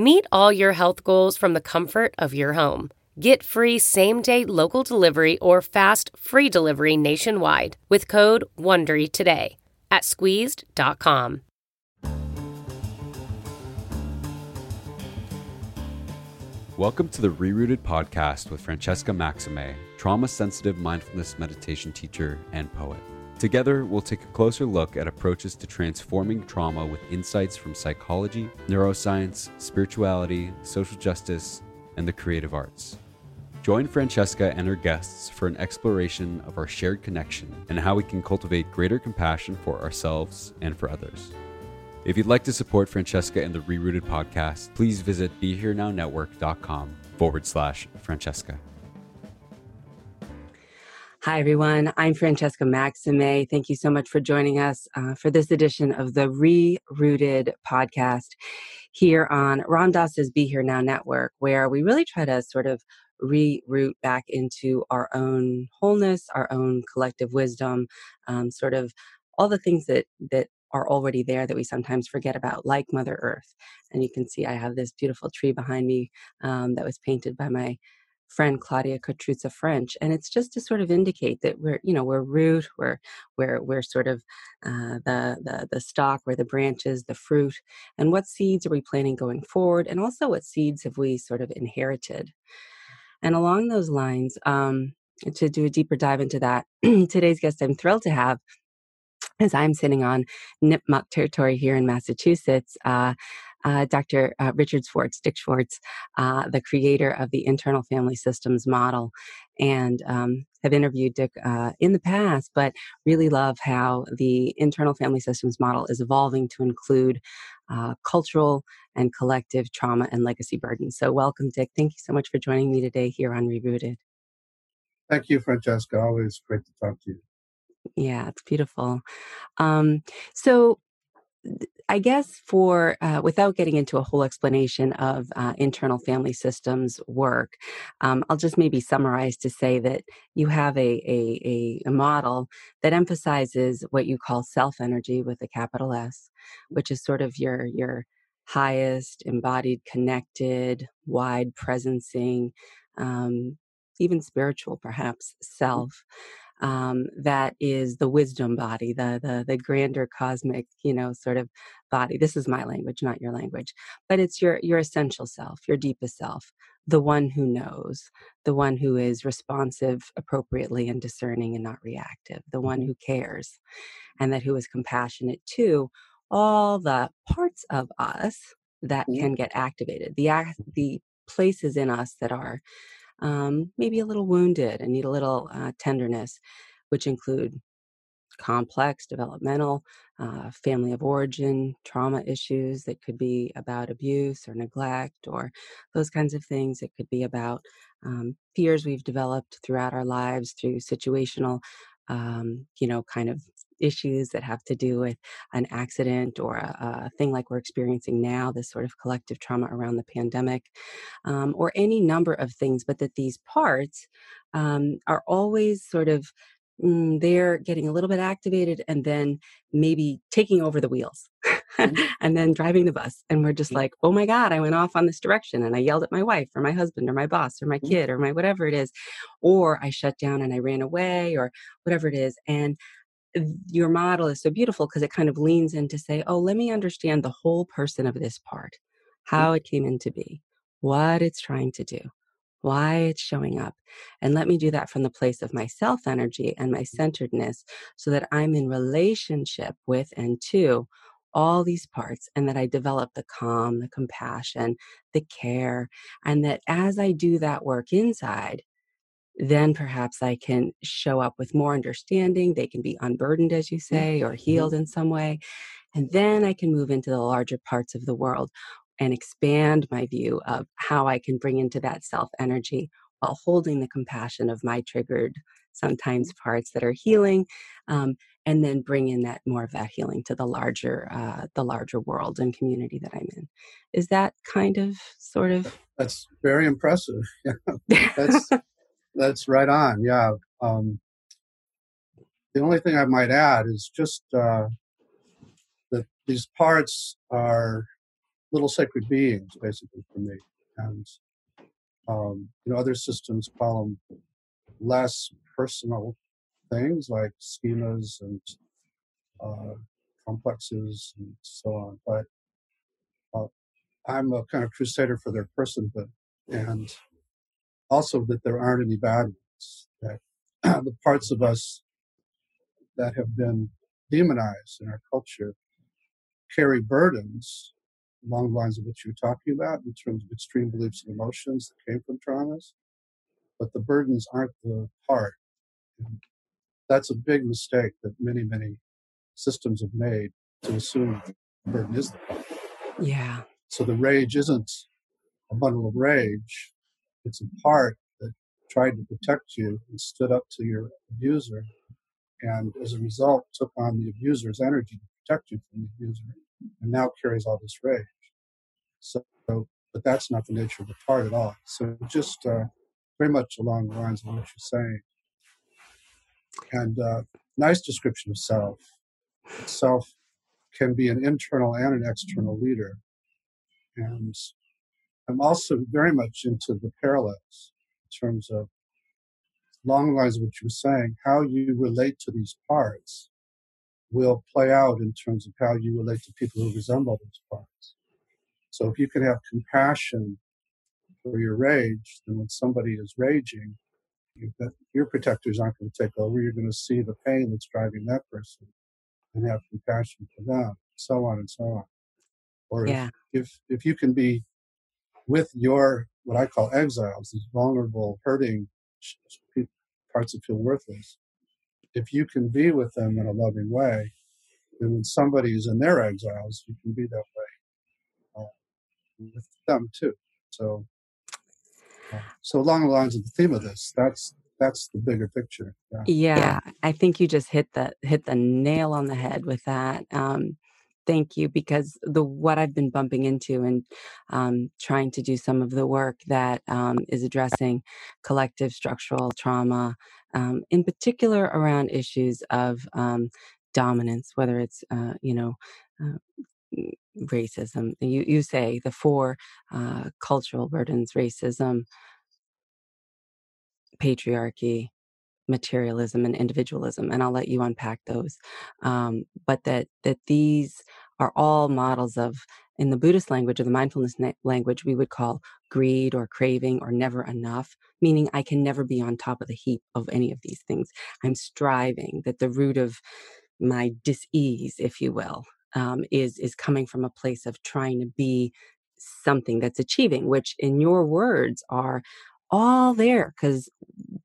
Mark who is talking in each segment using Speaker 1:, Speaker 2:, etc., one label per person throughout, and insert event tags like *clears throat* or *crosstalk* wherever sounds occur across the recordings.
Speaker 1: Meet all your health goals from the comfort of your home. Get free same day local delivery or fast free delivery nationwide with code WONDERY today at squeezed.com.
Speaker 2: Welcome to the Rerooted podcast with Francesca Maxime, trauma sensitive mindfulness meditation teacher and poet. Together, we'll take a closer look at approaches to transforming trauma with insights from psychology, neuroscience, spirituality, social justice, and the creative arts. Join Francesca and her guests for an exploration of our shared connection and how we can cultivate greater compassion for ourselves and for others. If you'd like to support Francesca and the Rerooted podcast, please visit BeHereNowNetwork.com forward slash Francesca.
Speaker 3: Hi, everyone. I'm Francesca Maxime. Thank you so much for joining us uh, for this edition of the Rerooted podcast here on Ram Dass's Be Here Now Network, where we really try to sort of reroot back into our own wholeness, our own collective wisdom, um, sort of all the things that that are already there that we sometimes forget about, like Mother Earth. And you can see I have this beautiful tree behind me um, that was painted by my friend Claudia Cotruzza French, and it's just to sort of indicate that we're, you know, we're root, we're we're we're sort of uh, the the the stalk, we're the branches, the fruit, and what seeds are we planting going forward, and also what seeds have we sort of inherited. And along those lines, um, to do a deeper dive into that, *clears throat* today's guest I'm thrilled to have as I'm sitting on Nipmuc territory here in Massachusetts, uh, uh, Dr. Uh, Richard Schwartz, Dick Schwartz, uh, the creator of the internal family systems model, and um, have interviewed Dick uh, in the past, but really love how the internal family systems model is evolving to include uh, cultural and collective trauma and legacy burdens. So, welcome, Dick. Thank you so much for joining me today here on Rerooted.
Speaker 4: Thank you, Francesca. Always great to talk to you.
Speaker 3: Yeah, it's beautiful. Um, so, I guess for uh, without getting into a whole explanation of uh, internal family systems work, um, I'll just maybe summarize to say that you have a, a, a model that emphasizes what you call self energy with a capital S, which is sort of your your highest embodied, connected, wide presencing, um, even spiritual perhaps mm. self um, that is the wisdom body, the, the the grander cosmic, you know, sort of body. This is my language, not your language, but it's your your essential self, your deepest self, the one who knows, the one who is responsive appropriately and discerning and not reactive, the one mm-hmm. who cares, and that who is compassionate to All the parts of us that can get activated, the the places in us that are um, maybe a little wounded and need a little uh, tenderness, which include complex developmental, uh, family of origin, trauma issues that could be about abuse or neglect or those kinds of things. It could be about um, fears we've developed throughout our lives through situational, um, you know, kind of issues that have to do with an accident or a, a, thing like we're experiencing now, this sort of collective trauma around the pandemic, um, or any number of things, but that these parts um, are always sort of mm, they're getting a little bit activated and then maybe taking over the wheels mm-hmm. *laughs* and then driving the bus. And we're just like, oh my God, I went off on this direction and I yelled at my wife or my husband or my boss or my mm-hmm. kid or my whatever it is. Or I shut down and I ran away or whatever it is. And your model is so beautiful because it kind of leans in to say, oh, let me understand the whole person of this part, mm. how it came into be, what it's trying to do why it's showing up. And let me do that from the place of my self energy and my centeredness so that I'm in relationship with and to all these parts and that I develop the calm, the compassion, the care. And that as I do that work inside, then perhaps I can show up with more understanding. They can be unburdened, as you say, or mm-hmm. healed in some way. And then I can move into the larger parts of the world and expand my view of how I can bring into that self energy while holding the compassion of my triggered sometimes parts that are healing um, and then bring in that more of that healing to the larger uh, the larger world and community that i'm in is that kind of sort of
Speaker 4: that's very impressive *laughs* that's *laughs* that's right on yeah um, the only thing i might add is just uh, that these parts are little sacred beings, basically, for me. And, um, you know, other systems call them less personal things like schemas and uh, complexes and so on. But uh, I'm a kind of crusader for their personhood and also that there aren't any bad ones, that *clears throat* the parts of us that have been demonized in our culture carry burdens along the lines of what you were talking about in terms of extreme beliefs and emotions that came from traumas, but the burdens aren't the part. And that's a big mistake that many, many systems have made to assume the burden is the part.
Speaker 3: Yeah.
Speaker 4: So the rage isn't a bundle of rage, it's a part that tried to protect you and stood up to your abuser, and as a result, took on the abuser's energy to protect you from the abuser and now carries all this rage. So, but that's not the nature of the part at all. So, just uh, very much along the lines of what you're saying. And uh, nice description of self. Self can be an internal and an external leader. And I'm also very much into the parallels in terms of long lines of what you were saying, how you relate to these parts will play out in terms of how you relate to people who resemble those parts. So if you can have compassion for your rage, then when somebody is raging, you, your protectors aren't going to take over. You're going to see the pain that's driving that person and have compassion for them, so on and so on. Or yeah. if, if if you can be with your what I call exiles, these vulnerable, hurting parts that feel worthless, if you can be with them in a loving way, then when somebody is in their exiles, you can be that way uh, with them too. So, uh, so along the lines of the theme of this, that's that's the bigger picture.
Speaker 3: Yeah. yeah. I think you just hit the hit the nail on the head with that. Um, thank you because the what I've been bumping into and um, trying to do some of the work that um, is addressing collective structural trauma, um, in particular around issues of um, dominance, whether it's uh, you know. Uh, racism you you say the four uh, cultural burdens racism patriarchy materialism and individualism and i'll let you unpack those um, but that that these are all models of in the buddhist language or the mindfulness na- language we would call greed or craving or never enough meaning i can never be on top of the heap of any of these things. I'm striving that the root of my dis-ease if you will um, is is coming from a place of trying to be something that's achieving which in your words are all there because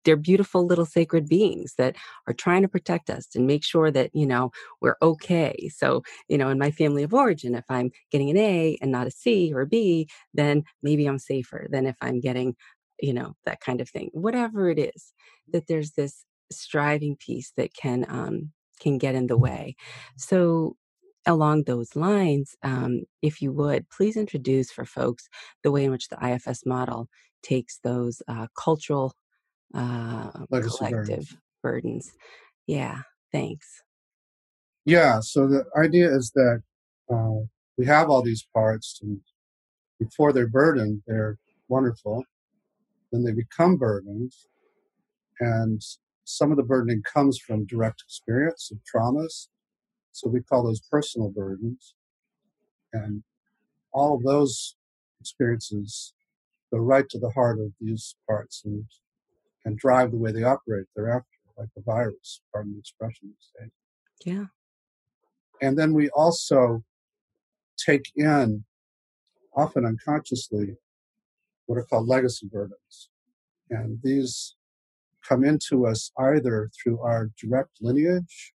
Speaker 3: they're beautiful little sacred beings that are trying to protect us and make sure that you know we're okay so you know in my family of origin if i'm getting an a and not a c or a b then maybe i'm safer than if i'm getting you know that kind of thing whatever it is that there's this striving piece that can um can get in the way. So, along those lines, um, if you would, please introduce for folks the way in which the IFS model takes those uh, cultural uh,
Speaker 4: Legacy
Speaker 3: collective
Speaker 4: burdens.
Speaker 3: burdens. Yeah, thanks.
Speaker 4: Yeah, so the idea is that uh, we have all these parts, and before they're burdened, they're wonderful. Then they become burdened, and some of the burdening comes from direct experience of traumas. So we call those personal burdens. And all of those experiences go right to the heart of these parts and, and drive the way they operate thereafter, like a virus, pardon the expression you say.
Speaker 3: Yeah.
Speaker 4: And then we also take in, often unconsciously, what are called legacy burdens. And these come into us either through our direct lineage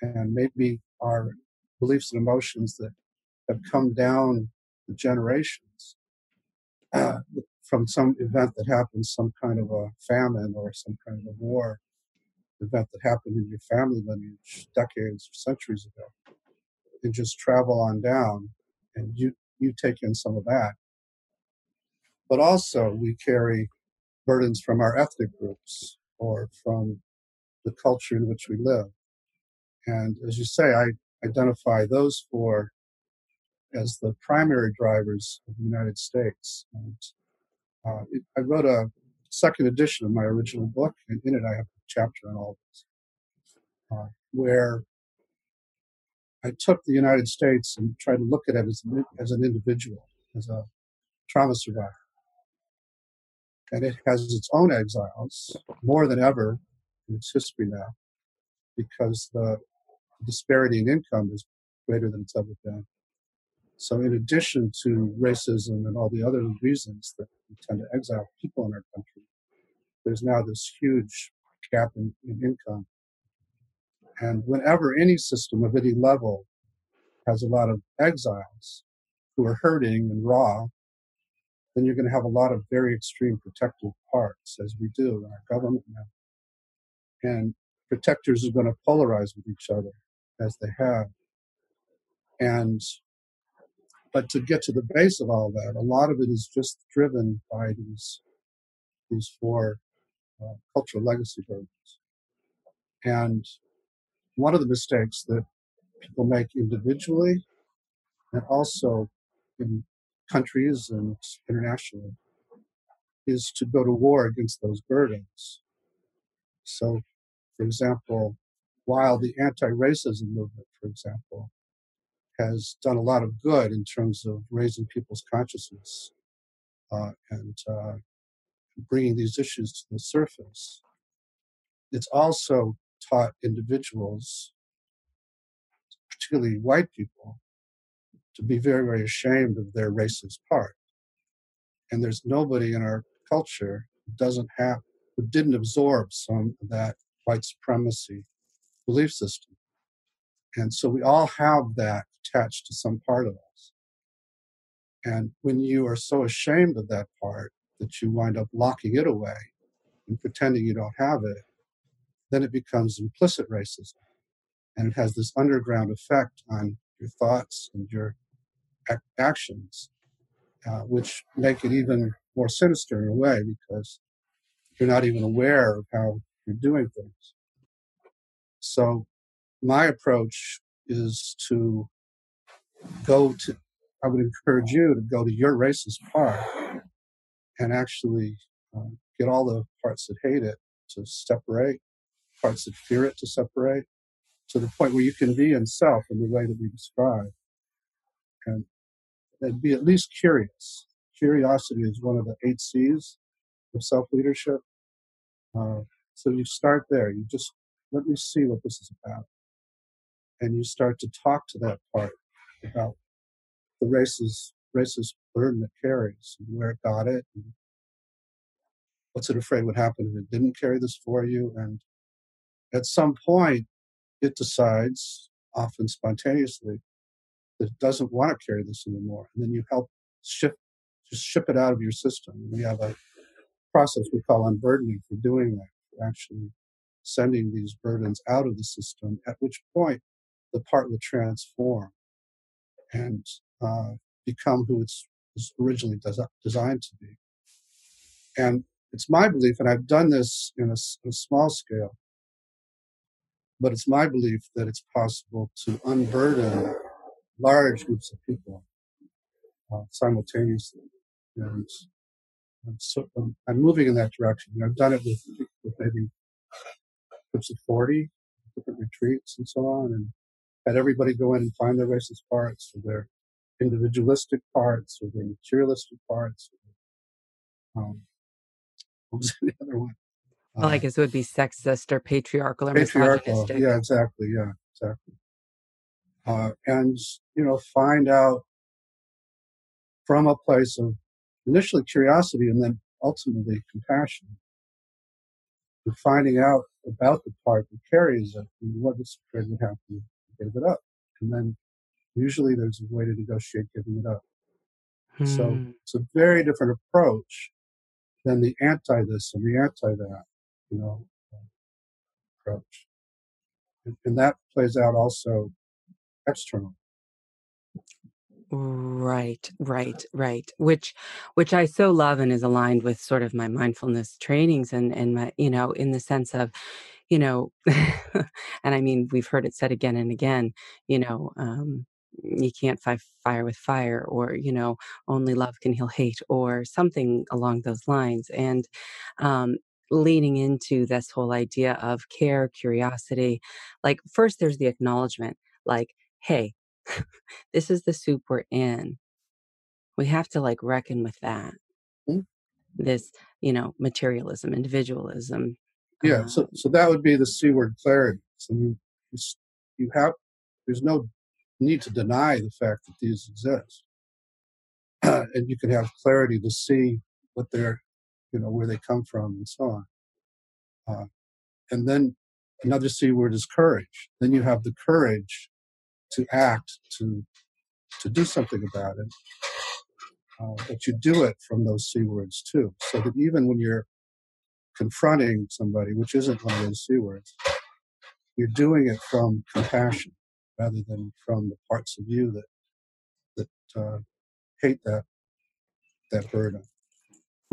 Speaker 4: and maybe our beliefs and emotions that have come down the generations uh, *clears throat* from some event that happened, some kind of a famine or some kind of a war event that happened in your family lineage decades or centuries ago, and just travel on down, and you you take in some of that. But also, we carry burdens from our ethnic groups or from the culture in which we live. And as you say, I identify those four as the primary drivers of the United States. And uh, it, I wrote a second edition of my original book, and in it I have a chapter on all this, uh, where I took the United States and tried to look at it as, as an individual, as a trauma survivor and it has its own exiles more than ever in its history now because the disparity in income is greater than it's ever been. So, in addition to racism and all the other reasons that we tend to exile people in our country, there's now this huge gap in, in income. And whenever any system of any level has a lot of exiles who are hurting and raw then you're going to have a lot of very extreme protective parts, as we do in our government now. And protectors are going to polarize with each other, as they have. And but to get to the base of all that, a lot of it is just driven by these these four uh, cultural legacy burdens. And one of the mistakes that people make individually and also in countries and internationally is to go to war against those burdens. So, for example, while the anti racism movement, for example, has done a lot of good in terms of raising people's consciousness uh, and uh, bringing these issues to the surface, it's also taught individuals, particularly white people, to be very, very ashamed of their racist part. And there's nobody in our culture who doesn't have, who didn't absorb some of that white supremacy belief system. And so we all have that attached to some part of us. And when you are so ashamed of that part that you wind up locking it away and pretending you don't have it, then it becomes implicit racism. And it has this underground effect on your thoughts and your ac- actions, uh, which make it even more sinister in a way because you're not even aware of how you're doing things. So, my approach is to go to, I would encourage you to go to your racist part and actually uh, get all the parts that hate it to separate, parts that fear it to separate, to the point where you can be in self in the way that we describe. And and be at least curious. Curiosity is one of the eight C's of self leadership. Uh, so you start there. You just let me see what this is about, and you start to talk to that part about the racist racist burden it carries and where it got it, and what's it afraid would happen if it didn't carry this for you, and at some point it decides, often spontaneously, that it doesn't want to carry this anymore. And then you help shift, just ship it out of your system. We have a process we call unburdening for doing that, for actually sending these burdens out of the system, at which point the part will transform and uh, become who it's was originally des- designed to be. And it's my belief, and I've done this in a, a small scale, but it's my belief that it's possible to unburden large groups of people uh, simultaneously. And, and so um, I'm moving in that direction. I've done it with, with maybe groups of 40 different retreats and so on, and had everybody go in and find their racist parts or their individualistic parts or their materialistic parts. Um, *laughs* what was the other one?
Speaker 3: Well, I guess it would be sexist or patriarchal or
Speaker 4: patriarchal.
Speaker 3: misogynistic.
Speaker 4: Yeah, exactly. Yeah, exactly. Uh, and you know, find out from a place of initially curiosity and then ultimately compassion, and finding out about the part that carries it and what is afraid would happen gave it up. And then usually there's a way to negotiate giving it up. So
Speaker 3: Hmm.
Speaker 4: it's a very different approach than the anti this and the anti that, you know, approach. And, and that plays out also external.
Speaker 3: Right, right, right. Which which I so love and is aligned with sort of my mindfulness trainings and and my, you know, in the sense of, you know, *laughs* and I mean we've heard it said again and again, you know, um you can't fight fire with fire or, you know, only love can heal hate or something along those lines. And um leaning into this whole idea of care, curiosity, like first there's the acknowledgement, like, hey, *laughs* this is the soup we're in. We have to like reckon with that.
Speaker 4: Mm,
Speaker 3: This, you know, materialism, individualism.
Speaker 4: Yeah,
Speaker 3: Uh,
Speaker 4: so so that would be the C word clarity. So you you, you have there's no need to deny the fact that these exist, *clears throat* and you can have clarity to see what they're you know where they come from and so on. Uh, and then another C word is courage. Then you have the courage to act to to do something about it. Uh, but you do it from those C words too, so that even when you're confronting somebody, which isn't one of those C words, you're doing it from compassion rather than from the parts of you that that uh, hate that that burden.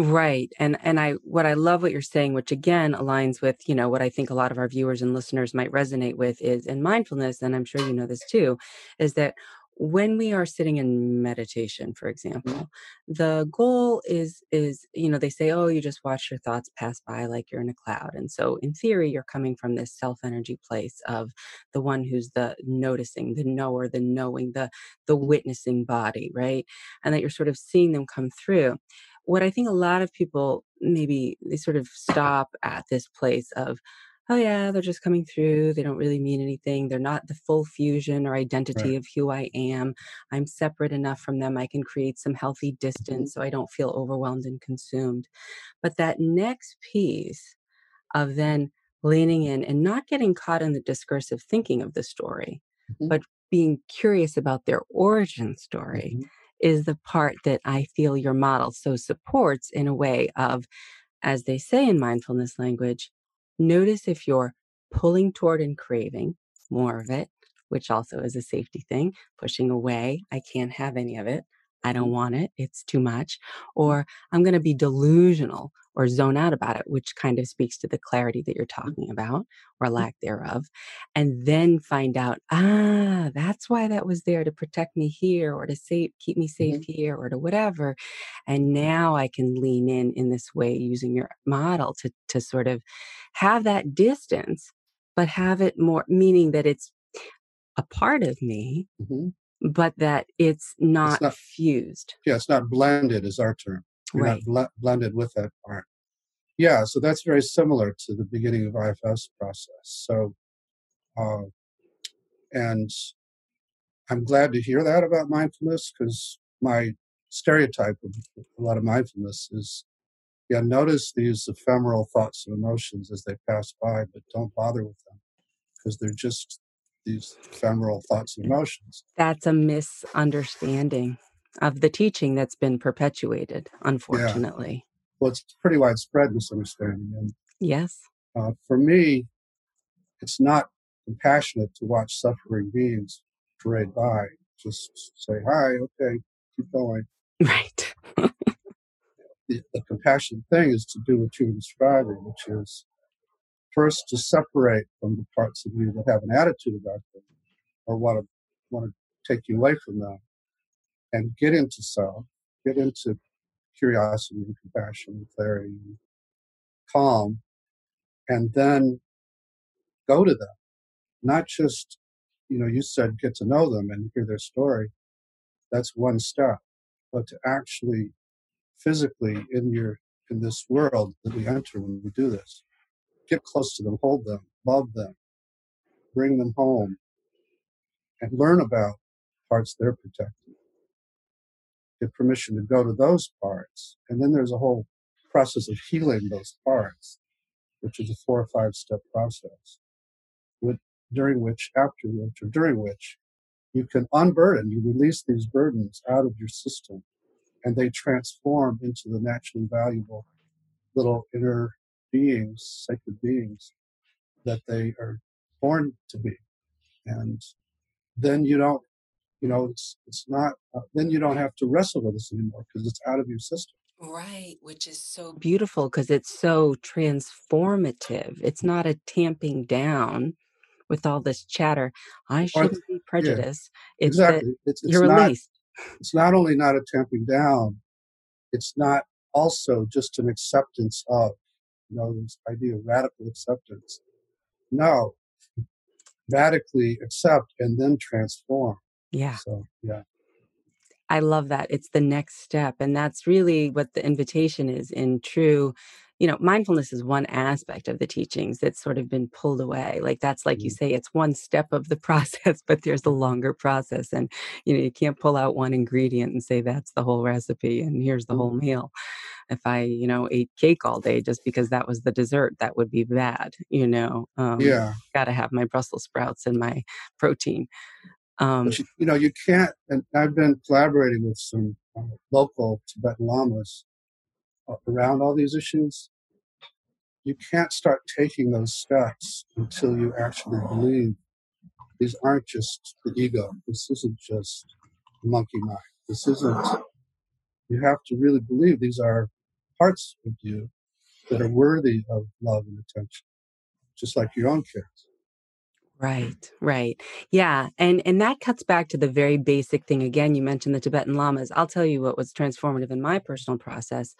Speaker 3: Right. And and I what I love what you're saying, which again aligns with, you know, what I think a lot of our viewers and listeners might resonate with is in mindfulness, and I'm sure you know this too, is that when we are sitting in meditation, for
Speaker 4: Mhm.
Speaker 3: example, the goal is is, you know, they say, oh, you just watch your thoughts pass by like you're in a cloud. And so in theory, you're coming from this self-energy place of the one who's the noticing, the knower, the knowing, the the witnessing body, right? And that you're sort of seeing them come through what I think a lot of people maybe they sort of stop at this place of, oh yeah, they're just coming through. They don't really mean anything. They're not the full fusion or
Speaker 4: Right.
Speaker 3: identity of who I am. I'm separate enough from them. I can create some healthy
Speaker 4: Mhm.
Speaker 3: distance so I don't feel overwhelmed and consumed. But that next piece of then leaning in and not getting caught in the discursive thinking of the story,
Speaker 4: Mhm.
Speaker 3: but being curious about their origin story
Speaker 4: Mhm.
Speaker 3: Is the part that I feel your model so supports in a way of, as they say in mindfulness language, notice if you're pulling toward and craving more of it, which also is a safety thing, pushing away, I can't have any of it. I don't
Speaker 4: Mhm.
Speaker 3: want it. It's too much. Or I'm going to be delusional or zone out about it, which kind of speaks to the clarity that you're
Speaker 4: Mhm.
Speaker 3: talking about or lack thereof. And then find out, ah, that's why that was there to protect me here or to save, keep me safe
Speaker 4: Mhm.
Speaker 3: here or to whatever. And now I can lean in in this way using your model to, to sort of have that distance, but have it more, meaning that it's a part of me,
Speaker 4: Mhm.
Speaker 3: But that it's
Speaker 4: It's
Speaker 3: not
Speaker 4: not
Speaker 3: fused.
Speaker 4: yeah, it's not blended is our term. You're not
Speaker 3: Right.
Speaker 4: blended with that part. Yeah, so that's very similar to the beginning of IFS process. So, uh, and I'm glad to hear that about mindfulness because my stereotype of a lot of mindfulness is yeah, notice these ephemeral thoughts and emotions as they pass by, but don't bother with them because they're just these ephemeral thoughts and emotions.
Speaker 3: That's a misunderstanding of the teaching that's been perpetuated,
Speaker 4: Yeah,
Speaker 3: unfortunately.
Speaker 4: well, it's pretty widespread misunderstanding. And
Speaker 3: Yes.
Speaker 4: uh, for me, it's not compassionate to watch suffering beings parade by. Just say, hi, okay, keep going. *laughs*
Speaker 3: Right.
Speaker 4: the, the compassionate thing is to do what you were describing, which is first to separate from the parts of you that have an attitude about them or want to want to take you away from them and get into self, get into curiosity and compassion and clarity and calm, and then go to them. Not just, you know, you said get to know them and hear their story. That's one step. But to actually physically in your in this world that we enter when we do this, get close to them, hold them, love them, bring them home, and learn about parts they're protecting. Get permission to go to those parts. And then there's a whole process of healing those parts, which is a four or five step process, with, during which, after which, or during which, you can unburden, you release these burdens out of your system, and they transform into the naturally valuable little inner beings, sacred beings that they are born to be. And then you don't, you know, it's it's not. Uh, then you don't have to wrestle with this anymore because it's out of your system.
Speaker 3: Right, which is so beautiful because it's so transformative. It's not a tamping down with all this chatter. I shouldn't be prejudiced.
Speaker 4: Yeah, it's exactly. It's, it's
Speaker 3: you're
Speaker 4: not,
Speaker 3: released.
Speaker 4: It's not only not a tamping down. It's not also just an acceptance of, you know, this idea of radical acceptance. No, radically accept and then transform.
Speaker 3: Yeah.
Speaker 4: So, yeah.
Speaker 3: I love that. It's the next step. And that's really what the invitation is in true, you know, mindfulness is one aspect of the teachings that's sort of been pulled away. Like that's like mm-hmm. you say, it's one step of the *laughs* process, but there's a longer process. And, you know, you can't pull out one ingredient and say that's the whole recipe and here's the mm-hmm. whole meal if I, you know, ate cake all day just because that was the dessert, that would be bad, you know.
Speaker 4: Um, yeah.
Speaker 3: Got to have my Brussels sprouts and my protein. Um,
Speaker 4: you, you, know, you can't, and I've been collaborating with some uh, local Tibetan lamas uh, around all these issues. You can't start taking those steps until you actually believe these aren't just the ego. This isn't just monkey mind. This isn't you have to really believe these are parts of you that are worthy of love and attention, just like your own kids.
Speaker 3: Right, right. Yeah. And and that cuts back to the very basic thing. Again, you mentioned the Tibetan lamas. I'll tell you what was transformative in my personal process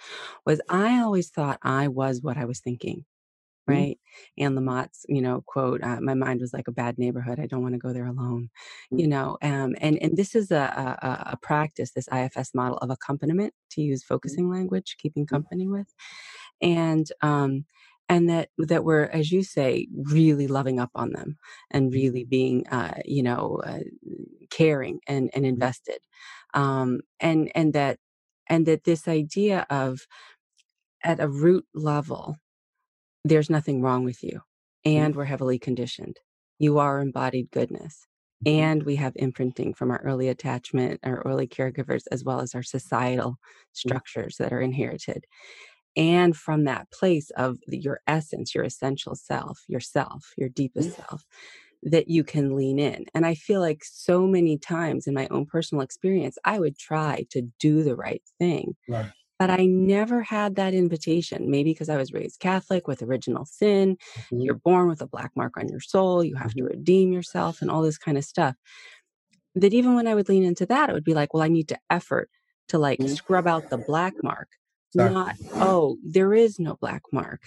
Speaker 3: was I always thought I was what I was thinking. Mm-hmm. right? Mm-hmm. Anne Lamott's, you know, quote, uh, "My mind was like a bad neighborhood. I don't want to go there alone." Mm-hmm. You know, um, and and this is a, a, a practice, this IFS model of accompaniment to use mm-hmm. focusing language, keeping mm-hmm. company with, and um, and that that we're, as you say, really loving up on them and really being, uh, you know, uh, caring and and invested, um, and and that and that this idea of at a root level there's nothing wrong with you. Mm-hmm. And we're heavily conditioned. You are embodied goodness. Mm-hmm. And we have imprinting from our early attachment, our early caregivers, as well as our societal mm-hmm. structures that are inherited. And from that place of your essence, your essential self, yourself, your deepest self, that you can lean in. And I feel like so many times in my own personal experience, I would try to do the right thing.
Speaker 4: Right
Speaker 3: but I never had that invitation. Maybe because I was raised Catholic with original sin. Mm-hmm. You're born with a black mark on your soul. You have mm-hmm. to redeem yourself and all this kind of stuff. That even when I would lean into that, it would be like, well, I need to effort to like mm-hmm. scrub out the black mark. Exactly. Not, oh, there is no black mark.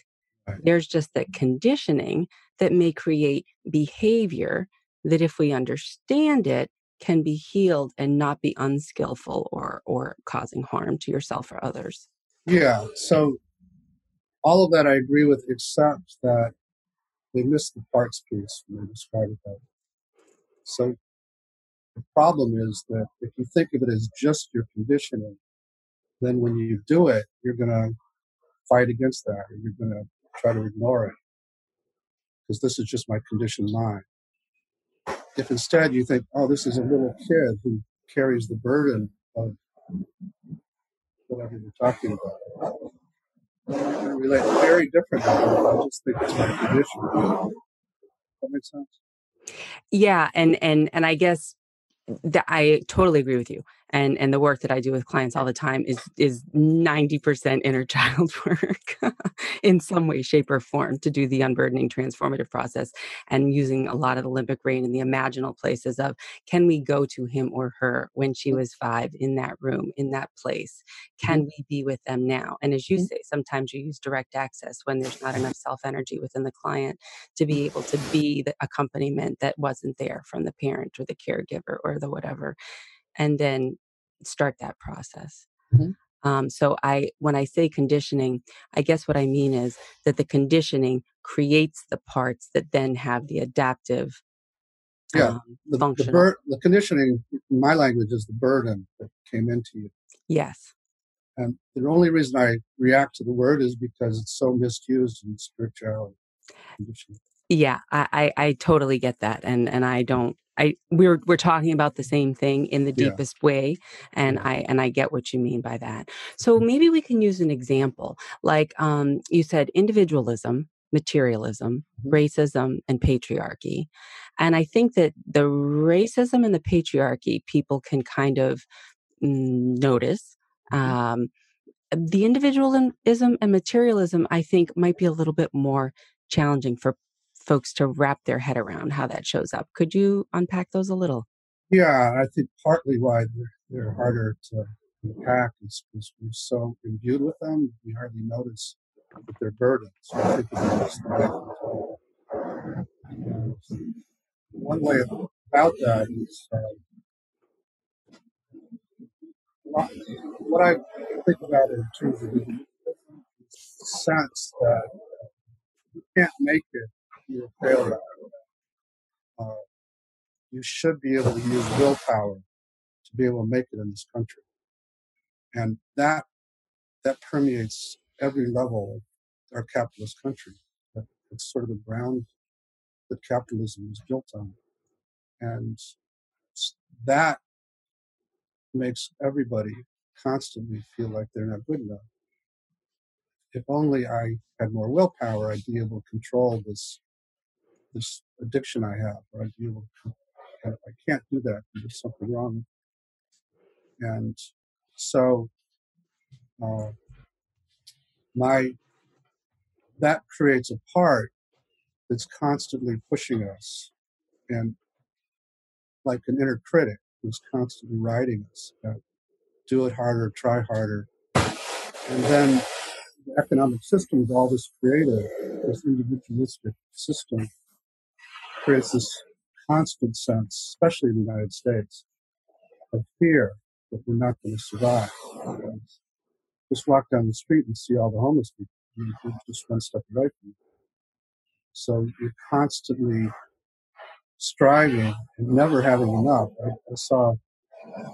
Speaker 3: Right. There's just that conditioning that may create behavior that if we understand it, can be healed and not be unskillful or or causing harm to yourself or others.
Speaker 4: Yeah. So all of that I agree with, except that they missed the parts piece when they described it that. So the problem is that if you think of it as just your conditioning, then when you do it, you're going to fight against that or you're going to try to ignore it because this is just my conditioned mind. If instead you think, oh, this is a little kid who carries the burden of whatever you're talking about, you relate very differently. I just think it's my condition. That make sense?
Speaker 3: Yeah, and and and I guess that I totally agree with you. And and the work that I do with clients all the time is is 90% inner *laughs* child work in some way, shape, or form to do the unburdening transformative process and using a lot of the limbic brain in the imaginal places of can we go to him or her when she was five in that room, in that place? Can mm-hmm. we be with them now? And as you mm-hmm. say, sometimes you use direct access when there's not enough self energy within the client to be able to be the accompaniment that wasn't there from the parent or the caregiver or the whatever. And then start that process. Mm-hmm. Um, so I, when I say conditioning, I guess what I mean is that the conditioning creates the parts that then have the adaptive
Speaker 4: yeah, um, the, the, bur- the, conditioning, in my language, is the burden that came into you.
Speaker 3: Yes.
Speaker 4: And the only reason I react to the word is because it's so misused in spirituality.
Speaker 3: Yeah, I, I, I totally get that, and and I don't I we're we're talking about the same thing in the deepest yeah. way and I and I get what you mean by that. So mm-hmm. maybe we can use an example like um, you said individualism, materialism, mm-hmm. racism and patriarchy. And I think that the racism and the patriarchy people can kind of notice mm-hmm. um, the individualism and materialism I think might be a little bit more challenging for folks to wrap their head around how that shows up. Could you unpack those a little?
Speaker 4: Yeah, I think partly why they're, they're harder to unpack is because we're so imbued with them, we hardly notice that they're burdens. So one way about that is uh, what I think about in terms of the sense that you can't make it you're. Uh, you should be able to use willpower to be able to make it in this country. And that that permeates every level of our capitalist country. It's sort of the ground that capitalism is built on. And that makes everybody constantly feel like they're not good enough. If only I had more willpower, I'd be able to control this this addiction I have, or I I can't do that. There's something wrong. And so, uh, my, that creates a part that's constantly pushing us and like an inner critic who's constantly writing us do it harder, try harder. And then the economic system is all this creative, this individualistic system creates this constant sense, especially in the United States, of fear that we're not going to survive. Just walk down the street and see all the homeless people. You're just one step away from you. So you're constantly striving and never having enough. I, I saw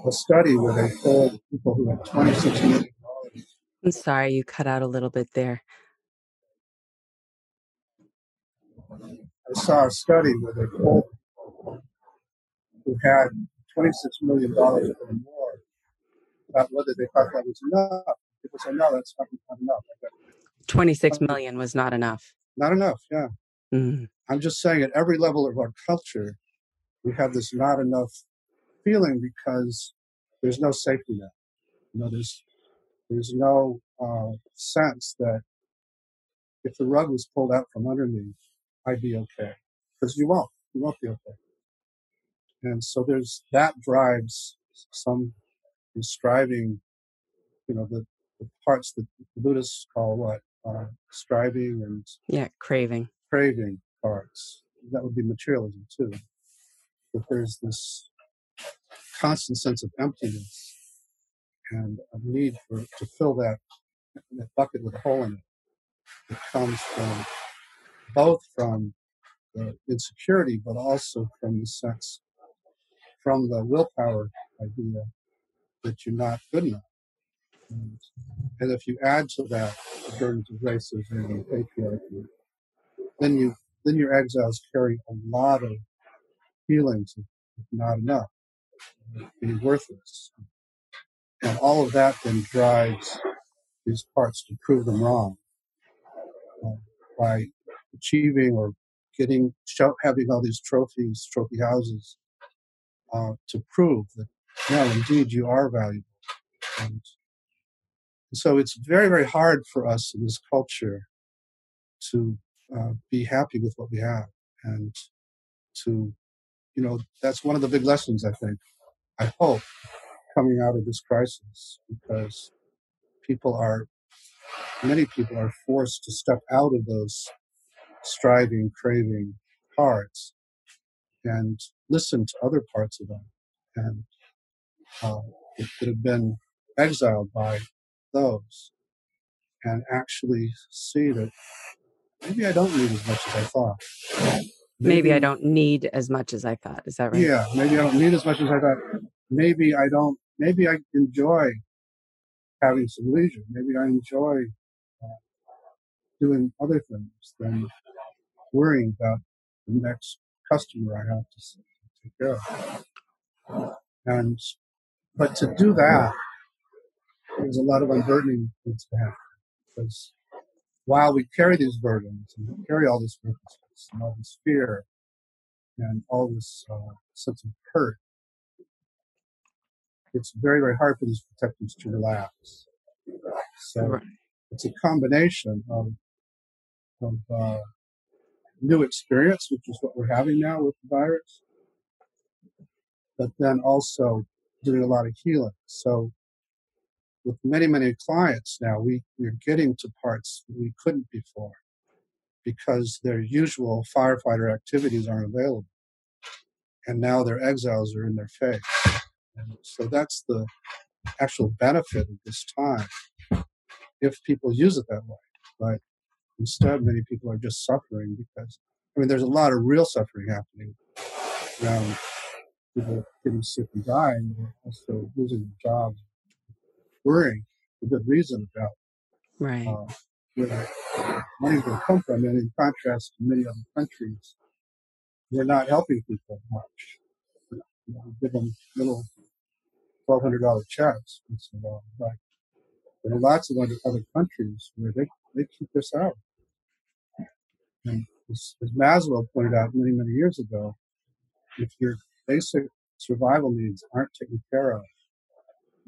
Speaker 4: a study where they told people who had 26 million.
Speaker 3: I'm sorry, you cut out a little bit there.
Speaker 4: I saw a study where they polled who had $26 million or more about whether they thought that was enough. People say, no, that's not, not enough.
Speaker 3: 26 million was not enough.
Speaker 4: Not enough, yeah. Mm-hmm. I'm just saying at every level of our culture, we have this not enough feeling because there's no safety net. You know, there's there's no uh, sense that if the rug was pulled out from under me, I'd be okay. Because you won't. You won't be okay. And so there's that drives some striving, you know, the, the parts that the Buddhists call what? Uh, striving and
Speaker 3: yeah, craving.
Speaker 4: Craving parts. That would be materialism too. But there's this constant sense of emptiness and a need for to fill that, that bucket with a hole in it. It comes from both from the insecurity, but also from the sense, from the willpower idea that you're not good enough. And, and if you add to that the burdens of racism and patriarchy, then you then your exiles carry a lot of feelings of not enough, being worthless. And all of that then drives these parts to prove them wrong uh, by achieving or getting having all these trophies, trophy houses, uh, to prove that no, indeed you are valuable. And so it's very, very hard for us in this culture to uh, be happy with what we have and to, you know, that's one of the big lessons I think, I hope, coming out of this crisis because people are, many people are forced to step out of those striving, craving parts and listen to other parts of them and uh, that have been exiled by those and actually see that maybe I don't need as much as I thought.
Speaker 3: Maybe, maybe I don't need as much as I thought. Is that right?
Speaker 4: Yeah, maybe I don't need as much as I thought. Maybe I don't, maybe I enjoy having some leisure. Maybe I enjoy doing other things than worrying about the next customer I have to take care of. And, but to do that, there's a lot of unburdening needs to happen because while we carry these burdens and we carry all this nervousness and all this fear and all this uh, sense of hurt, it's very, very hard for these protectors to relax. So it's a combination of, of uh, new experience, which is what we're having now with the virus, but then also doing a lot of healing. So with many, many clients now, we, we're getting to parts we couldn't before because their usual firefighter activities aren't available. And now their exiles are in their face. And so that's the actual benefit of this time if people use it that way. But instead, many people are just suffering because, I mean, there's a lot of real suffering happening around people getting sick and dying, and also losing their jobs worrying for good reason about
Speaker 3: right. uh,
Speaker 4: where money's going to come from. And in contrast to many other countries, we're not helping people much. You know, we give them little twelve hundred dollar checks. And so, like, there are lots of other, other countries where they, they keep this out. And as, as Maslow pointed out many, many years ago, if your basic survival needs aren't taken care of,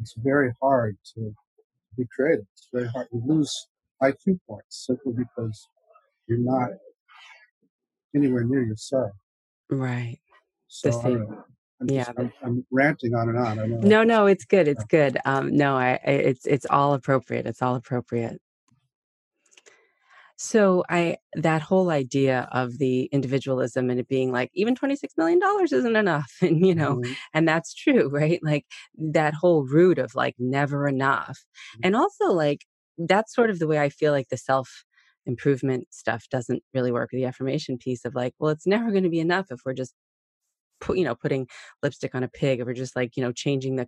Speaker 4: it's very hard to be creative. It's very hard. to lose IQ points simply because you're not anywhere near yourself.
Speaker 3: Right.
Speaker 4: So the same. I'm
Speaker 3: yeah,
Speaker 4: I'm, I'm, ranting on and on. I know.
Speaker 3: No, no, it's good. It's good. Um, no, I, it's it's all appropriate. It's all appropriate. So I that whole idea of the individualism and it being like even 26 million dollars isn't enough *laughs* and you know mm-hmm. and that's true right like that whole root of like never enough mm-hmm. and also like that's sort of the way I feel like the self improvement stuff doesn't really work the affirmation piece of like well it's never going to be enough if we're just put, you know putting lipstick on a pig if we're just like you know changing the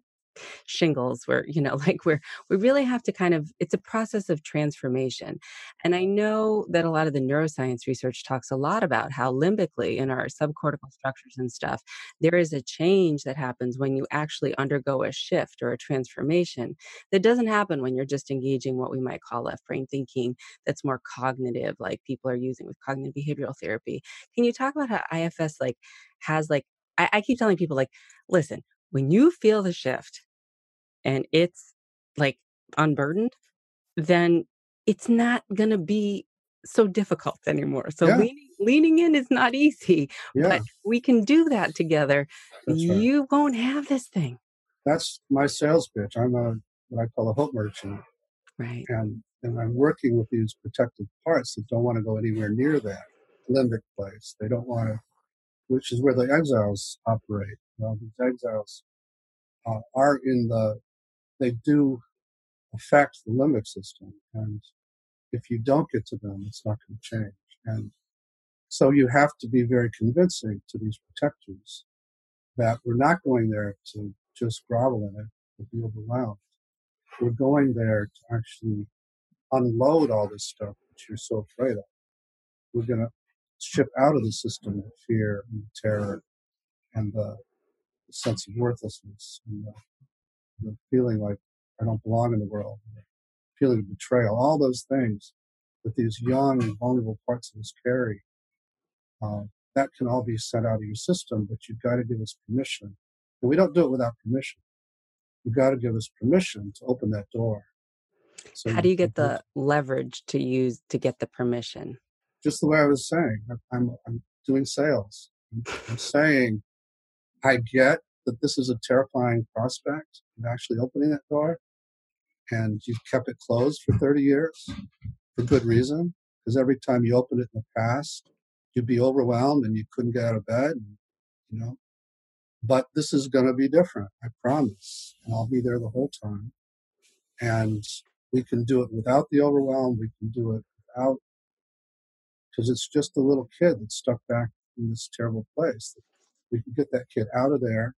Speaker 3: shingles where you know *laughs* like we're we really have to kind of it's a process of transformation. And i know that a lot of the neuroscience research talks a lot about how limbically in our subcortical structures and stuff there is a change that happens when you actually undergo a shift or a transformation that doesn't happen when you're just engaging what we might call left brain thinking that's more cognitive like people are using with cognitive behavioral therapy. Can you talk about how IFS like has like I, I keep telling people like listen when you feel the shift and it's like unburdened, then it's not going to be so difficult anymore. So yeah. leaning, leaning in is not easy, yeah. but we can do that together. Right. You won't have this thing.
Speaker 4: That's my sales pitch. I'm a what I call a hope merchant.
Speaker 3: Right.
Speaker 4: And and I'm working with these protective parts that don't want to go anywhere near that limbic place. They don't want to, which is where the exiles operate. Well, these exiles uh, are in the, they do affect the limbic system. And if you don't get to them, it's not going to change. And so you have to be very convincing to these protectors that we're not going there to just grovel in it or be overwhelmed. We're going there to actually unload all this stuff that you're so afraid of. We're going to ship out of the system the fear and the terror and the sense of worthlessness and the, the feeling like I don't belong in the world, the feeling of betrayal, all those things that these young, vulnerable parts of us carry. uh, that can all be sent out of your system, but you've got to give us permission. And we don't do it without permission. You've got to give us permission to open that door.
Speaker 3: So How do you get the leverage to use to get the permission?
Speaker 4: Just the way I was saying, I'm, I'm doing sales. I'm, I'm saying, I get that this is a terrifying prospect of actually opening that door, and you've kept it closed for 30 years for good reason. Because every time you opened it in the past, you'd be overwhelmed and you couldn't get out of bed. You know, but this is going to be different. I promise, and I'll be there the whole time. And we can do it without the overwhelm. We can do it without because it's just a little kid that's stuck back in this terrible place. We can get that kid out of there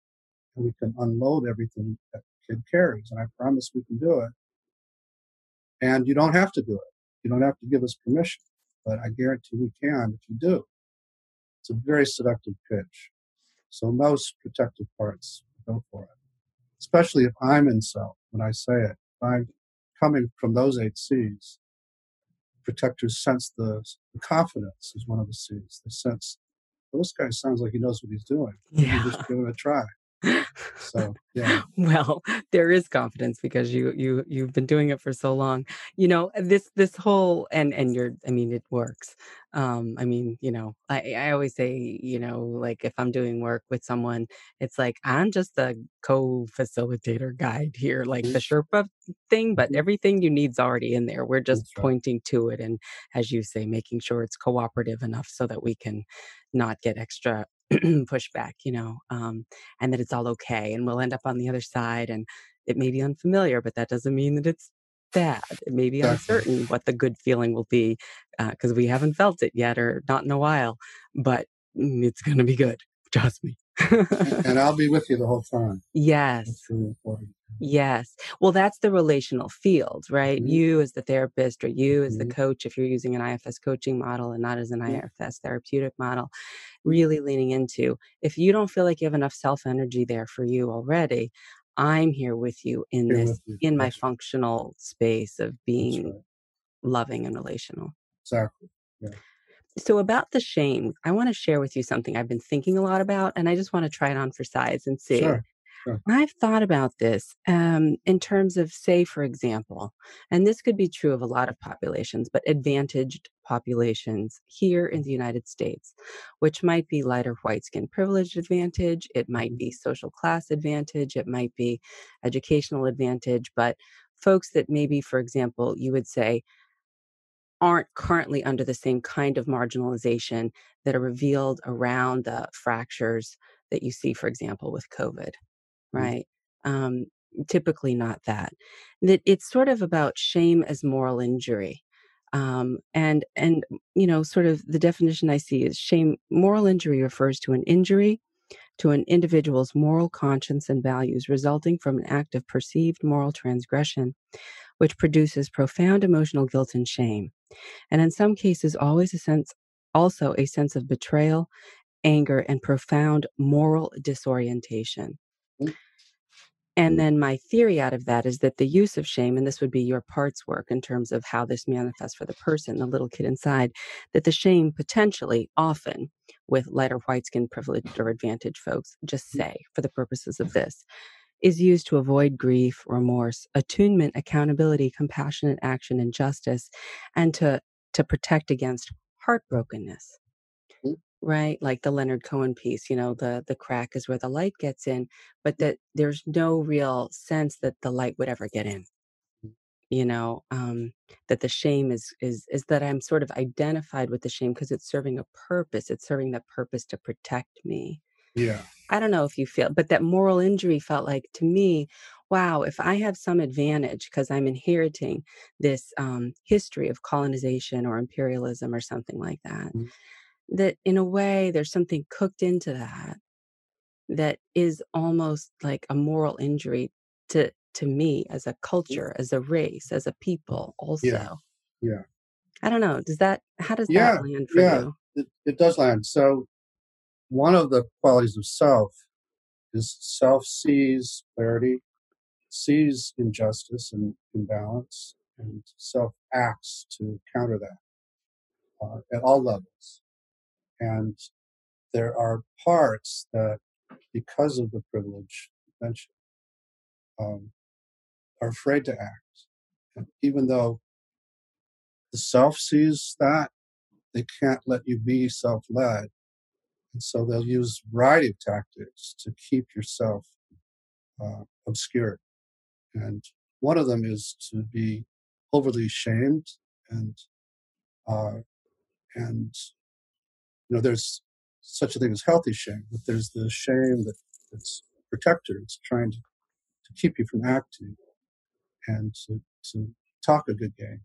Speaker 4: and we can unload everything that kid carries. And I promise we can do it. And you don't have to do it. You don't have to give us permission, but I guarantee we can if you do. It's a very seductive pitch. So most protective parts go for it, especially if I'm in self when I say it. If I'm coming from those eight C's, protectors sense the, the confidence is one of the C's. They sense, well, this guy sounds like he knows what he's doing.
Speaker 3: Yeah.
Speaker 4: just give it a try so yeah *laughs*
Speaker 3: well there is confidence because you you you've been doing it for so long you know this this whole and and you're i mean it works um i mean you know i i always say you know like if i'm doing work with someone it's like i'm just a co-facilitator guide here like the mm-hmm. sherpa thing but mm-hmm. everything you need's already in there we're just right. pointing to it and as you say making sure it's cooperative enough so that we can not get extra *clears throat* pushback, you know, um, and that it's all okay. And we'll end up on the other side and it may be unfamiliar, but that doesn't mean that it's bad. It may be uncertain what the good feeling will be because uh, we haven't felt it yet or not in a while, but mm, it's going to be good. Trust me. *laughs*
Speaker 4: and I'll be with you the whole time.
Speaker 3: Yes. Yes. Well, that's the relational field, right? Mm-hmm. You as the therapist or you as mm-hmm. the coach, if you're using an IFS coaching model and not as an mm-hmm. IFS therapeutic model, really leaning into if you don't feel like you have enough self energy there for you already, I'm here with you in here this, in my functional space of being right. loving and relational.
Speaker 4: Exactly. Yeah.
Speaker 3: So, about the shame, I want to share with you something I've been thinking a lot about, and I just want to try it on for size and see.
Speaker 4: Sure. Sure.
Speaker 3: I've thought about this um, in terms of, say, for example, and this could be true of a lot of populations, but advantaged populations here in the United States, which might be lighter white skin privilege advantage, it might be mm-hmm. social class advantage, it might be educational advantage, but folks that maybe, for example, you would say, aren't currently under the same kind of marginalization that are revealed around the fractures that you see, for example, with COVID. Mm-hmm. right? Um, typically not that. That it's sort of about shame as moral injury. Um, and and you know, sort of the definition I see is shame. Moral injury refers to an injury to an individual's moral conscience and values resulting from an act of perceived moral transgression, which produces profound emotional guilt and shame, and in some cases, always a sense, also a sense of betrayal, anger, and profound moral disorientation. Mm. And then my theory out of that is that the use of shame, and this would be your parts work in terms of how this manifests for the person, the little kid inside, that the shame potentially, often with lighter white skin privilege or advantage folks, just mm. say for the purposes of this, is used to avoid grief, remorse, attunement, accountability, compassionate action, and justice, and to, to protect against heartbrokenness right like the leonard cohen piece you know the the crack is where the light gets in but that there's no real sense that the light would ever get in mm. you know um that the shame is is is that i'm sort of identified with the shame because it's serving a purpose it's serving the purpose to protect me.
Speaker 4: Yeah.
Speaker 3: I don't know if you feel but that moral injury felt like to me wow if i have some advantage because i'm inheriting this um, history of colonization or imperialism or something like that mm-hmm that in a way there's something cooked into that that is almost like a moral injury to to me as a culture as a race as a people also.
Speaker 4: Yeah. Yeah
Speaker 3: i don't know does that how does yeah, that land for
Speaker 4: yeah,
Speaker 3: you?
Speaker 4: It, it does land. So one of the qualities of self is self sees clarity sees injustice and imbalance and self acts to counter that uh, at all levels And there are parts that, because of the privilege mentioned, um, are afraid to act. And even though the self sees that, they can't let you be self led. And so they'll use a variety of tactics to keep yourself uh, obscured. And one of them is to be overly shamed and uh, and you know there's such a thing as healthy shame, but there's the shame that that's protector. It's trying to, to keep you from acting and to, to talk a good game.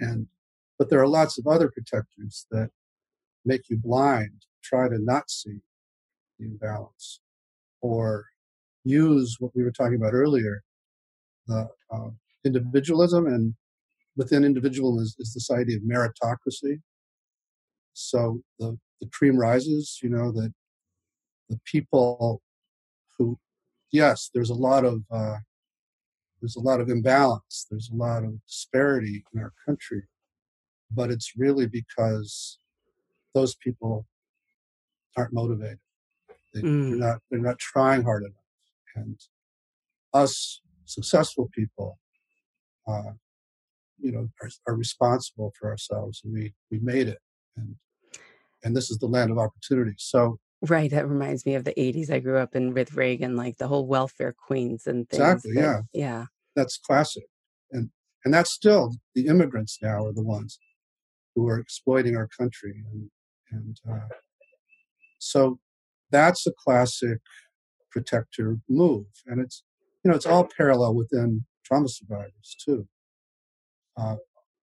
Speaker 4: And but there are lots of other protectors that make you blind, try to not see the imbalance, or use what we were talking about earlier, the uh, individualism, and within individualism is, is this idea of meritocracy. So the, the cream rises, you know, that the people who, yes, there's a lot of uh, there's a lot of imbalance, there's a lot of disparity in our country, but it's really because those people aren't motivated. They,
Speaker 3: Mm.
Speaker 4: They're not they're not trying hard enough, and us successful people, uh, you know, are, are responsible for ourselves. and We we made it, and and this is the land of opportunity. So
Speaker 3: Right. That reminds me of the 80s. I grew up in with Reagan, like the whole welfare queens and things.
Speaker 4: exactly,
Speaker 3: that-
Speaker 4: yeah,
Speaker 3: Yeah.
Speaker 4: that's classic, and and that's still the immigrants now are the ones who are exploiting our country, and and uh, so that's a classic protector move, and it's you know it's all parallel within trauma survivors too. Uh,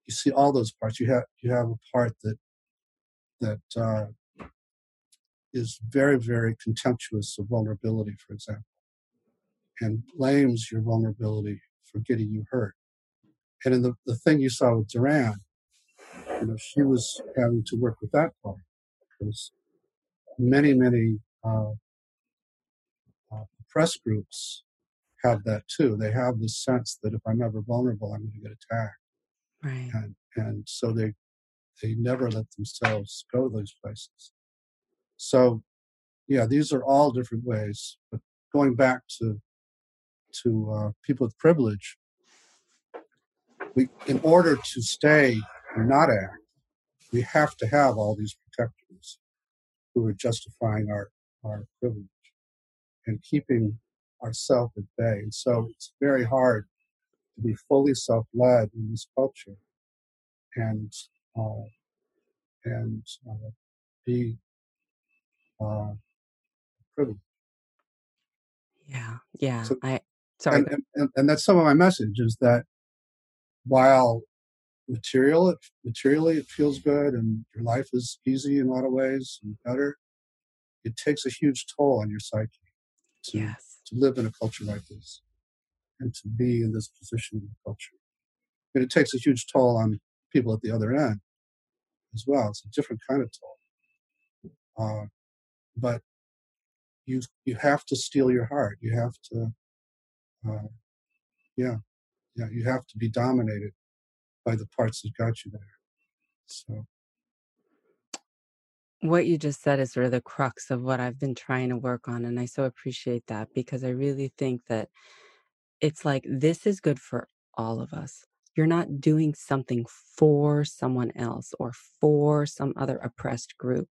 Speaker 4: you see all those parts. You have you have a part that that uh, is very very contemptuous of vulnerability, for example, and blames your vulnerability for getting you hurt. And in the, the thing you saw with Duran, you know, she was having to work with that part because many, many uh, uh, press groups have that too. They have this sense that if I'm ever vulnerable, I'm going to get attacked,
Speaker 3: Right.
Speaker 4: and and so they they never let themselves go to those places. So, yeah, these are all different ways. But going back to to uh, people with privilege, we in order to stay and not act, we have to have all these protectors who are justifying our our privilege and keeping ourselves at bay. And so it's very hard to be fully self-led in this culture and uh, and uh, be uh, privileged.
Speaker 3: Yeah. Yeah.
Speaker 4: So-
Speaker 3: I sorry.
Speaker 4: and, and, and, and that's some of my message is that while material it, materially it feels good and your life is easy in a lot of ways and better it takes a huge toll on your psyche to,
Speaker 3: yes.
Speaker 4: to live in a culture like this and to be in this position in the culture and it takes a huge toll on people at the other end as well it's a different kind of toll uh, but you you have to steal your heart you have to uh, yeah yeah you have to be dominated by the parts that got you there so
Speaker 3: What you just said is sort of the crux of what I've been trying to work on. And I so appreciate that because I really think that it's like this is good for all of us. You're not doing something for someone else or for some other oppressed group.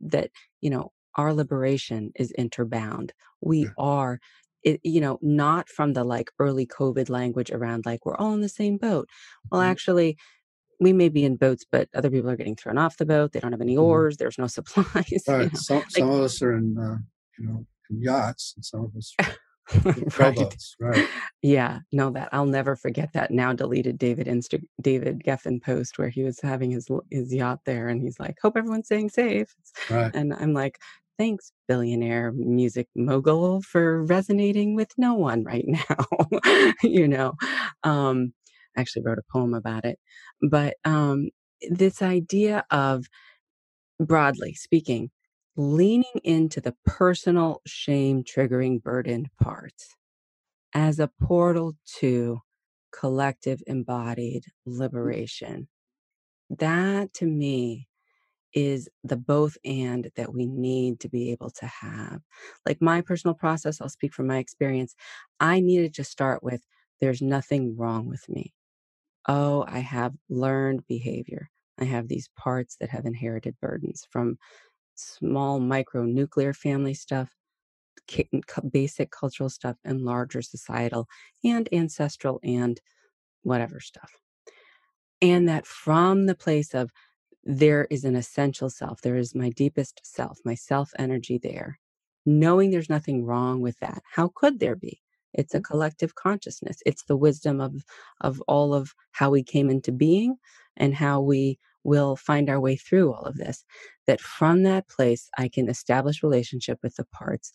Speaker 3: That, you know, our liberation is interbound. We
Speaker 4: Yeah.
Speaker 3: are. It, you know, not from the like early COVID language around like we're all in the same boat. Well,
Speaker 4: Mhm.
Speaker 3: actually, we may be in boats, but other people are getting thrown off the boat. They don't have any
Speaker 4: Mhm.
Speaker 3: oars. There's no *laughs* supplies. you know.
Speaker 4: some, some of us are in uh, you know in yachts and some of us *laughs*
Speaker 3: right.
Speaker 4: right
Speaker 3: Yeah, no, that I'll never forget that now deleted David Insta David Geffen post where he was having his his yacht there and he's like, hope everyone's staying safe.
Speaker 4: right
Speaker 3: And I'm like, thanks, billionaire music mogul, for resonating with no one right *laughs* now. you know. Um I actually wrote a poem about it. But um this idea of broadly speaking, leaning into the personal shame triggering burdened parts as a portal to collective embodied mm. liberation. That to me is the both and that we need to be able to have. Like my personal process, I'll speak from my experience. I needed to start with there's nothing wrong with me. Oh, I have learned behavior. I have these parts that have inherited burdens from small micro nuclear family stuff, basic cultural stuff, and larger societal and ancestral and whatever stuff. And that from the place of there is an essential self, there is my deepest self, my self energy there, knowing there's nothing wrong with that. How could there be? It's a mm-hmm. collective consciousness. It's the wisdom of of all of how we came into being and how we will find our way through all of this. That from that place I can establish relationship with the parts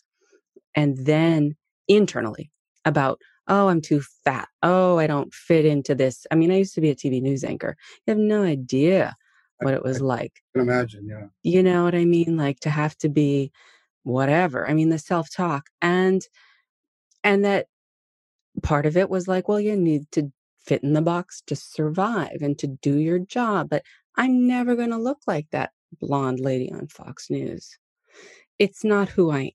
Speaker 3: and then internally about oh i'm too fat. Oh i don't fit into this. I mean i used to be a tv news anchor. You have no idea what it was
Speaker 4: I
Speaker 3: like.
Speaker 4: can imagine yeah.
Speaker 3: You know what i mean? Like to have to be whatever. I mean the self-talk and and that part of it was like well you need to fit in the box to survive and to do your job but i'm never going to look like that blonde lady on fox news it's not who i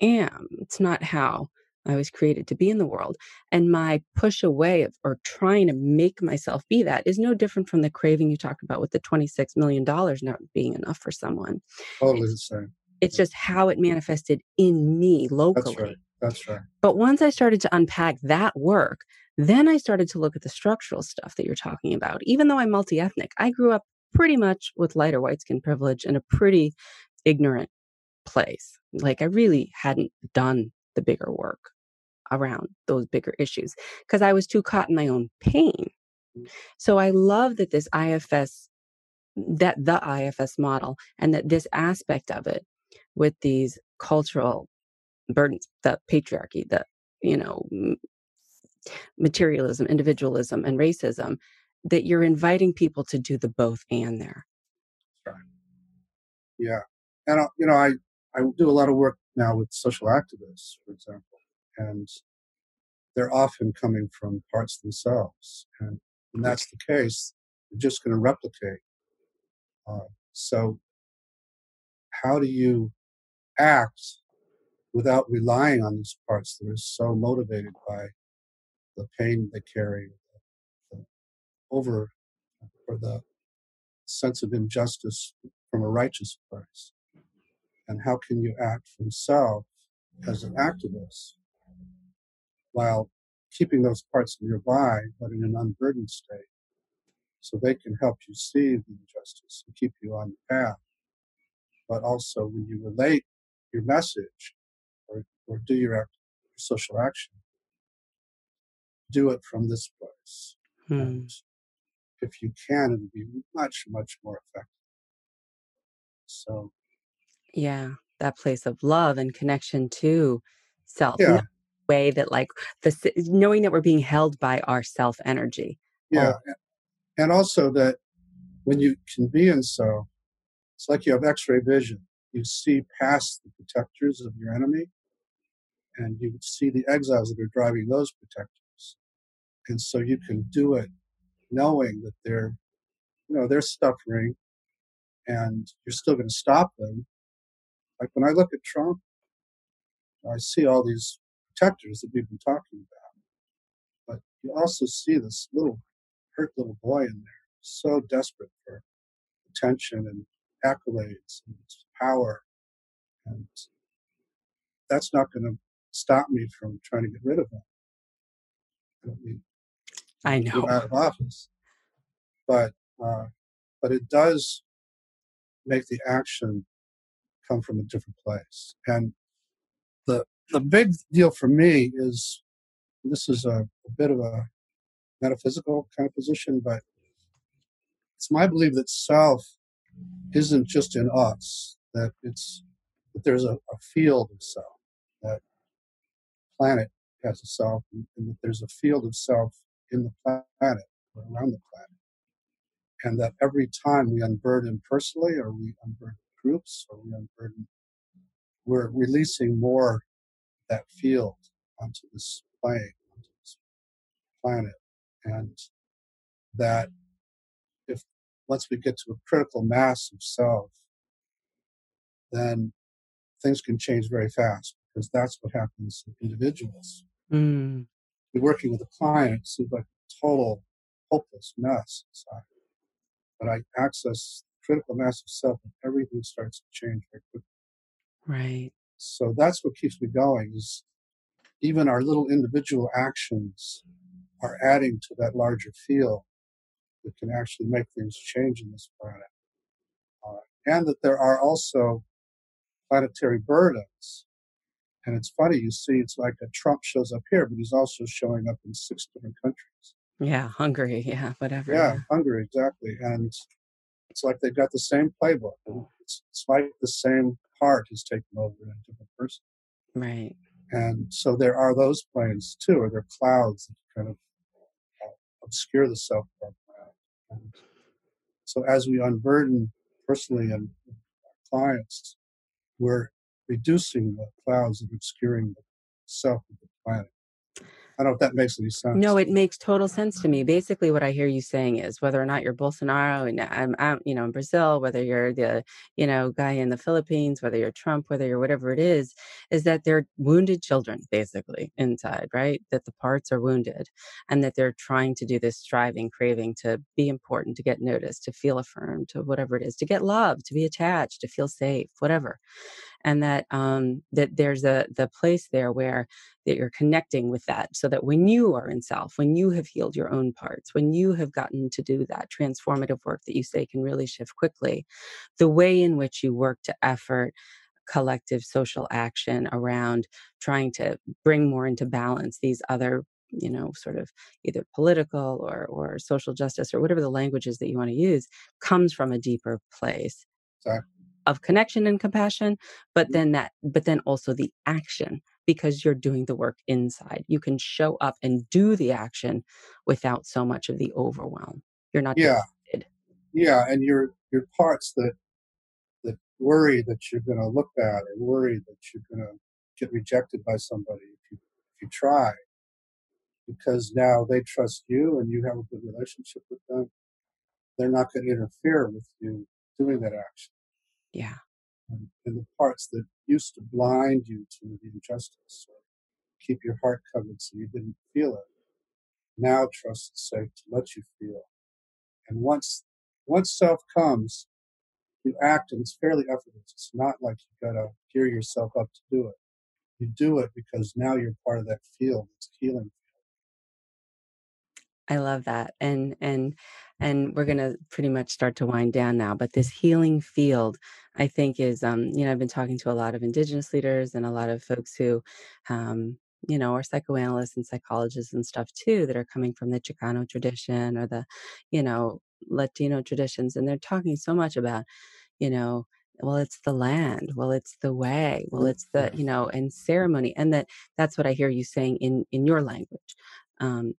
Speaker 3: am it's not how I was created to be in the world. And my push away of, or trying to make myself be that is no different from the craving you talked about with the $26 million not being enough for someone.
Speaker 4: Totally the same.
Speaker 3: It's just how it manifested in me locally.
Speaker 4: That's right. That's right.
Speaker 3: But once I started to unpack that work, then I started to look at the structural stuff that you're talking about. Even though I'm multi ethnic, I grew up pretty much with lighter white skin privilege in a pretty ignorant place. Like I really hadn't done the bigger work around those bigger issues because I was too caught in my own pain. So I love that this IFS, that the IFS model, and that this aspect of it with these cultural burdens, the patriarchy, the, you know, materialism, individualism, and racism, that you're inviting people to do the both and there.
Speaker 4: Yeah. And, uh, you know, I, I do a lot of work now with social activists, for example and they're often coming from parts themselves. And when that's the case, they're just going to replicate. Uh, so, how do you act without relying on these parts that are so motivated by the pain they carry, the, the over or the sense of injustice from a righteous place? And how can you act from self as an activist while keeping those parts nearby, but in an unburdened state. So they can help you see the injustice and keep you on the path. But also, when you relate your message or, or do your, act, your social action, do it from this place. Hmm. And if you can, it'll be much, much more effective. So,
Speaker 3: yeah, that place of love and connection to self.
Speaker 4: Yeah
Speaker 3: way that like the knowing that we're being held by our self energy
Speaker 4: yeah oh. and also that when you can be in so it's like you have x-ray vision you see past the protectors of your enemy and you see the exiles that are driving those protectors and so you can do it knowing that they're you know they're suffering and you're still going to stop them like when i look at trump i see all these protectors that we've been talking about. But you also see this little hurt little boy in there, so desperate for attention and accolades and power. And that's not going to stop me from trying to get rid of him. I mean
Speaker 3: I know
Speaker 4: out of office, but uh, but it does make the action come from a different place. And the the big deal for me is this is a, a bit of a metaphysical kind of position, but it's my belief that self isn't just in us, that it's that there's a, a field of self, that planet has a self, and, and, that there's a field of self in the planet, or around the planet. And that every time we unburden personally, or we unburden groups, or we unburden, we're releasing more that field onto this plane, onto this planet. And that if once we get to a critical mass of self, then things can change very fast because that's what happens to individuals.
Speaker 3: Mm.
Speaker 4: Working with a client, seems like a total hopeless mess inside. But I access critical mass of self and everything starts to change very quickly.
Speaker 3: Right.
Speaker 4: So that's what keeps me going is even our little individual actions are adding to that larger field that can actually make things change in this planet. Uh, and that there are also planetary burdens. And it's funny, you see, it's like a Trump shows up here, but he's also showing up in six different countries.
Speaker 3: Yeah, Hungary, yeah, whatever.
Speaker 4: Yeah, Hungary, exactly. And it's like they've got the same playbook. It's, it's like the same part is taken over in a different person.
Speaker 3: Right.
Speaker 4: And so there are those planes too, or there are clouds that kind of uh, obscure the self so as we unburden personally and clients, we're reducing the clouds and obscuring the self of the planet. I don't know if that makes any sense.
Speaker 3: No, it makes total sense to me. Basically, what I hear you saying is whether or not you're Bolsonaro and um, I'm, I'm, you know, in Brazil, whether you're the, you know, guy in the Philippines, whether you're Trump, whether you're whatever it is, is that they're wounded children, basically inside, right? That the parts are wounded, and that they're trying to do this striving, craving to be important, to get noticed, to feel affirmed, to whatever it is, to get love, to be attached, to feel safe, whatever and that um, that there's a the place there where that you're connecting with that so that when you are in self when you have healed your own parts when you have gotten to do that transformative work that you say can really shift quickly the way in which you work to effort collective social action around trying to bring more into balance these other you know sort of either political or or social justice or whatever the languages that you want to use comes from a deeper place.
Speaker 4: Exactly
Speaker 3: of connection and compassion but mm-hmm. then that but then also the action because you're doing the work inside. You can show up and do the action without so much of the overwhelm. You're not
Speaker 4: yeah. yeah and your your parts that that worry that you're going to look bad or worry that you're going to get rejected by somebody if you if you try because now they trust you and you have a good relationship with them they're not going to interfere with you doing that action
Speaker 3: yeah.
Speaker 4: And, and the parts that used to blind you to the injustice or keep your heart covered so you didn't feel it, now trust is safe to let you feel. And once once self comes, you act and it's fairly effortless. It's not like you gotta gear yourself up to do it. You do it because now you're part of that field. It's healing
Speaker 3: I love that. And and and we're going to pretty much start to wind down now, but this healing field I think is um you know I've been talking to a lot of indigenous leaders and a lot of folks who um you know, or psychoanalysts and psychologists and stuff too that are coming from the Chicano tradition or the, you know, Latino traditions. And they're talking so much about, you know, well, it's the land. Well, it's the way. Well, it's the, you know, and ceremony. And that that's what I hear you saying in, in your language. Um,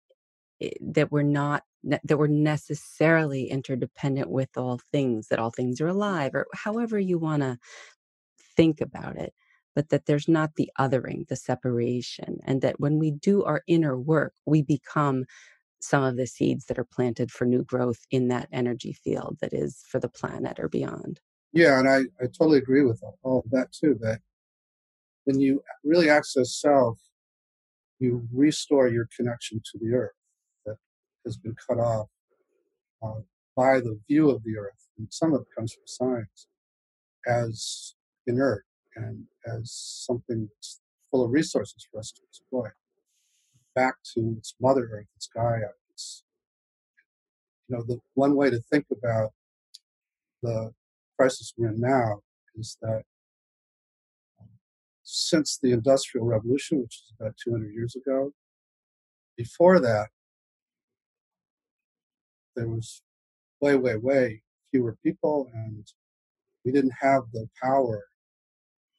Speaker 3: Eh, that we're not that we're necessarily interdependent with all things that all things are alive or however you want to think about it but that there's not the othering the separation and that when we do our inner work we become some of the seeds that are planted for new growth in that energy field that is for the planet or beyond.
Speaker 4: Yeah and i, I totally agree with all of that too that when you really access self you restore your connection to the earth has been cut off uh, by the view of the earth, and some of it comes from science, as inert and as something that's full of resources for us to exploit. Back to its mother earth, its Gaia. It's, you know, the one way to think about the crisis we're in now is that um, since the Industrial Revolution, which is about 200 years ago, before that, there was way, way, way fewer people, and we didn't have the power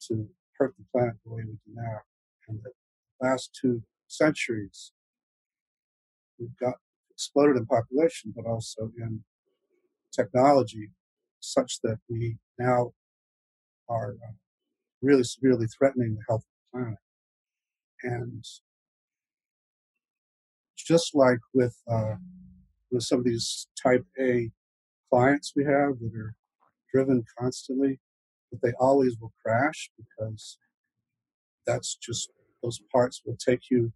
Speaker 4: to hurt the planet the way we do now. And the last two centuries, we've got exploded in population, but also in technology, such that we now are uh, really severely threatening the health of the planet. And just like with uh, with some of these type A clients we have that are driven constantly, but they always will crash because that's just those parts will take you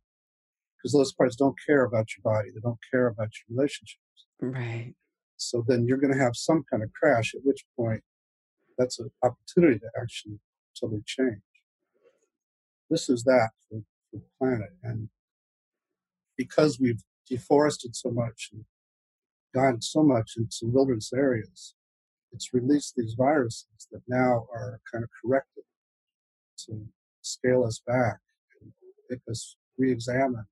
Speaker 4: because those parts don't care about your body, they don't care about your relationships.
Speaker 3: Right.
Speaker 4: So then you're going to have some kind of crash, at which point that's an opportunity to actually totally change. This is that for, for the planet. And because we've deforested so much and gone so much into wilderness areas, it's released these viruses that now are kind of corrected to scale us back and make us re-examine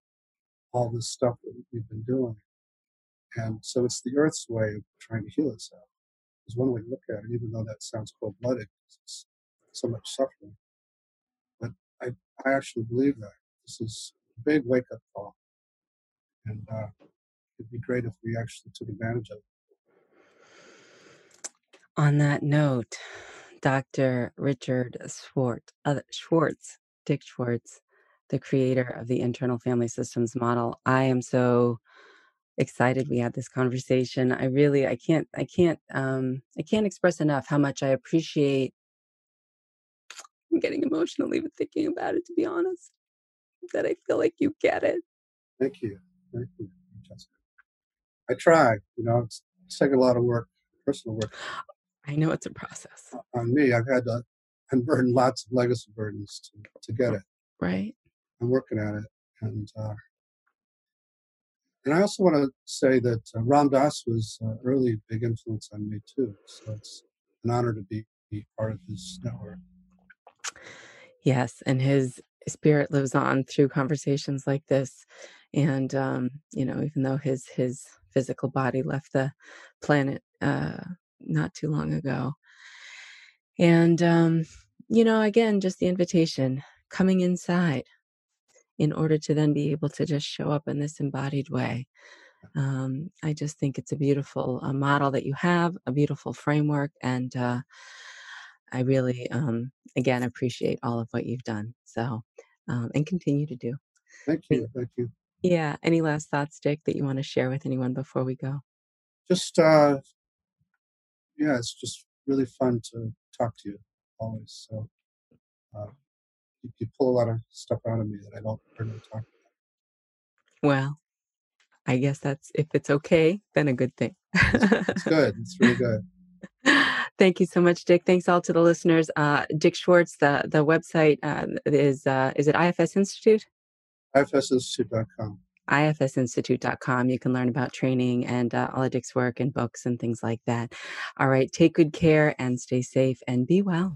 Speaker 4: all this stuff that we've been doing. And so it's the Earth's way of trying to heal itself. Is one way to look at it, even though that sounds cold-blooded. It's so much suffering. But I, I actually believe that this is a big wake-up call, and uh, it'd be great if we actually took advantage of it.
Speaker 3: On that note, Dr. Richard Schwartz, uh, Schwartz, Dick Schwartz, the creator of the internal family systems model. I am so excited we had this conversation. I really, I can't, I can't, um, I can't express enough how much I appreciate. I'm getting emotional even thinking about it. To be honest, that I feel like you get it.
Speaker 4: Thank you, thank you, Jessica. I try. You know, it's, it's taken a lot of work, personal work.
Speaker 3: I know it's a process.
Speaker 4: On me, I've had to unburden *laughs* lots of legacy burdens to, to get it.
Speaker 3: Right.
Speaker 4: I'm working at it, and uh, and I also want to say that uh, Ram Dass was uh, early big influence on me too. So it's an honor to be, be part of his network.
Speaker 3: Yes, and his spirit lives on through conversations like this. And um, you know, even though his his physical body left the planet uh, not too long ago, and um, you know, again, just the invitation coming inside in order to then be able to just show up in this embodied way. Um, I just think it's a beautiful uh, model that you have, a beautiful framework, and uh, I really, um, again, appreciate all of what you've done. So, um, and continue to do.
Speaker 4: Thank you. Thank you.
Speaker 3: Yeah. Any last thoughts, Dick, that you want to share with anyone before we go?
Speaker 4: Just, uh, yeah, it's just really fun to talk to you always. So, uh, you, you pull a lot of stuff out of me that I don't really talk about.
Speaker 3: Well, I guess that's if it's okay, then a good thing.
Speaker 4: It's, it's good. It's really *laughs* good.
Speaker 3: Thank you so much, Dick. Thanks all to the listeners. Uh, Dick Schwartz, the the website uh, is uh, is it IFS Institute?
Speaker 4: IFSinstitute.com.
Speaker 3: IFSinstitute.com. You can learn about training and uh, Dick's work and books and things like that. All right, take good care and stay safe and be well.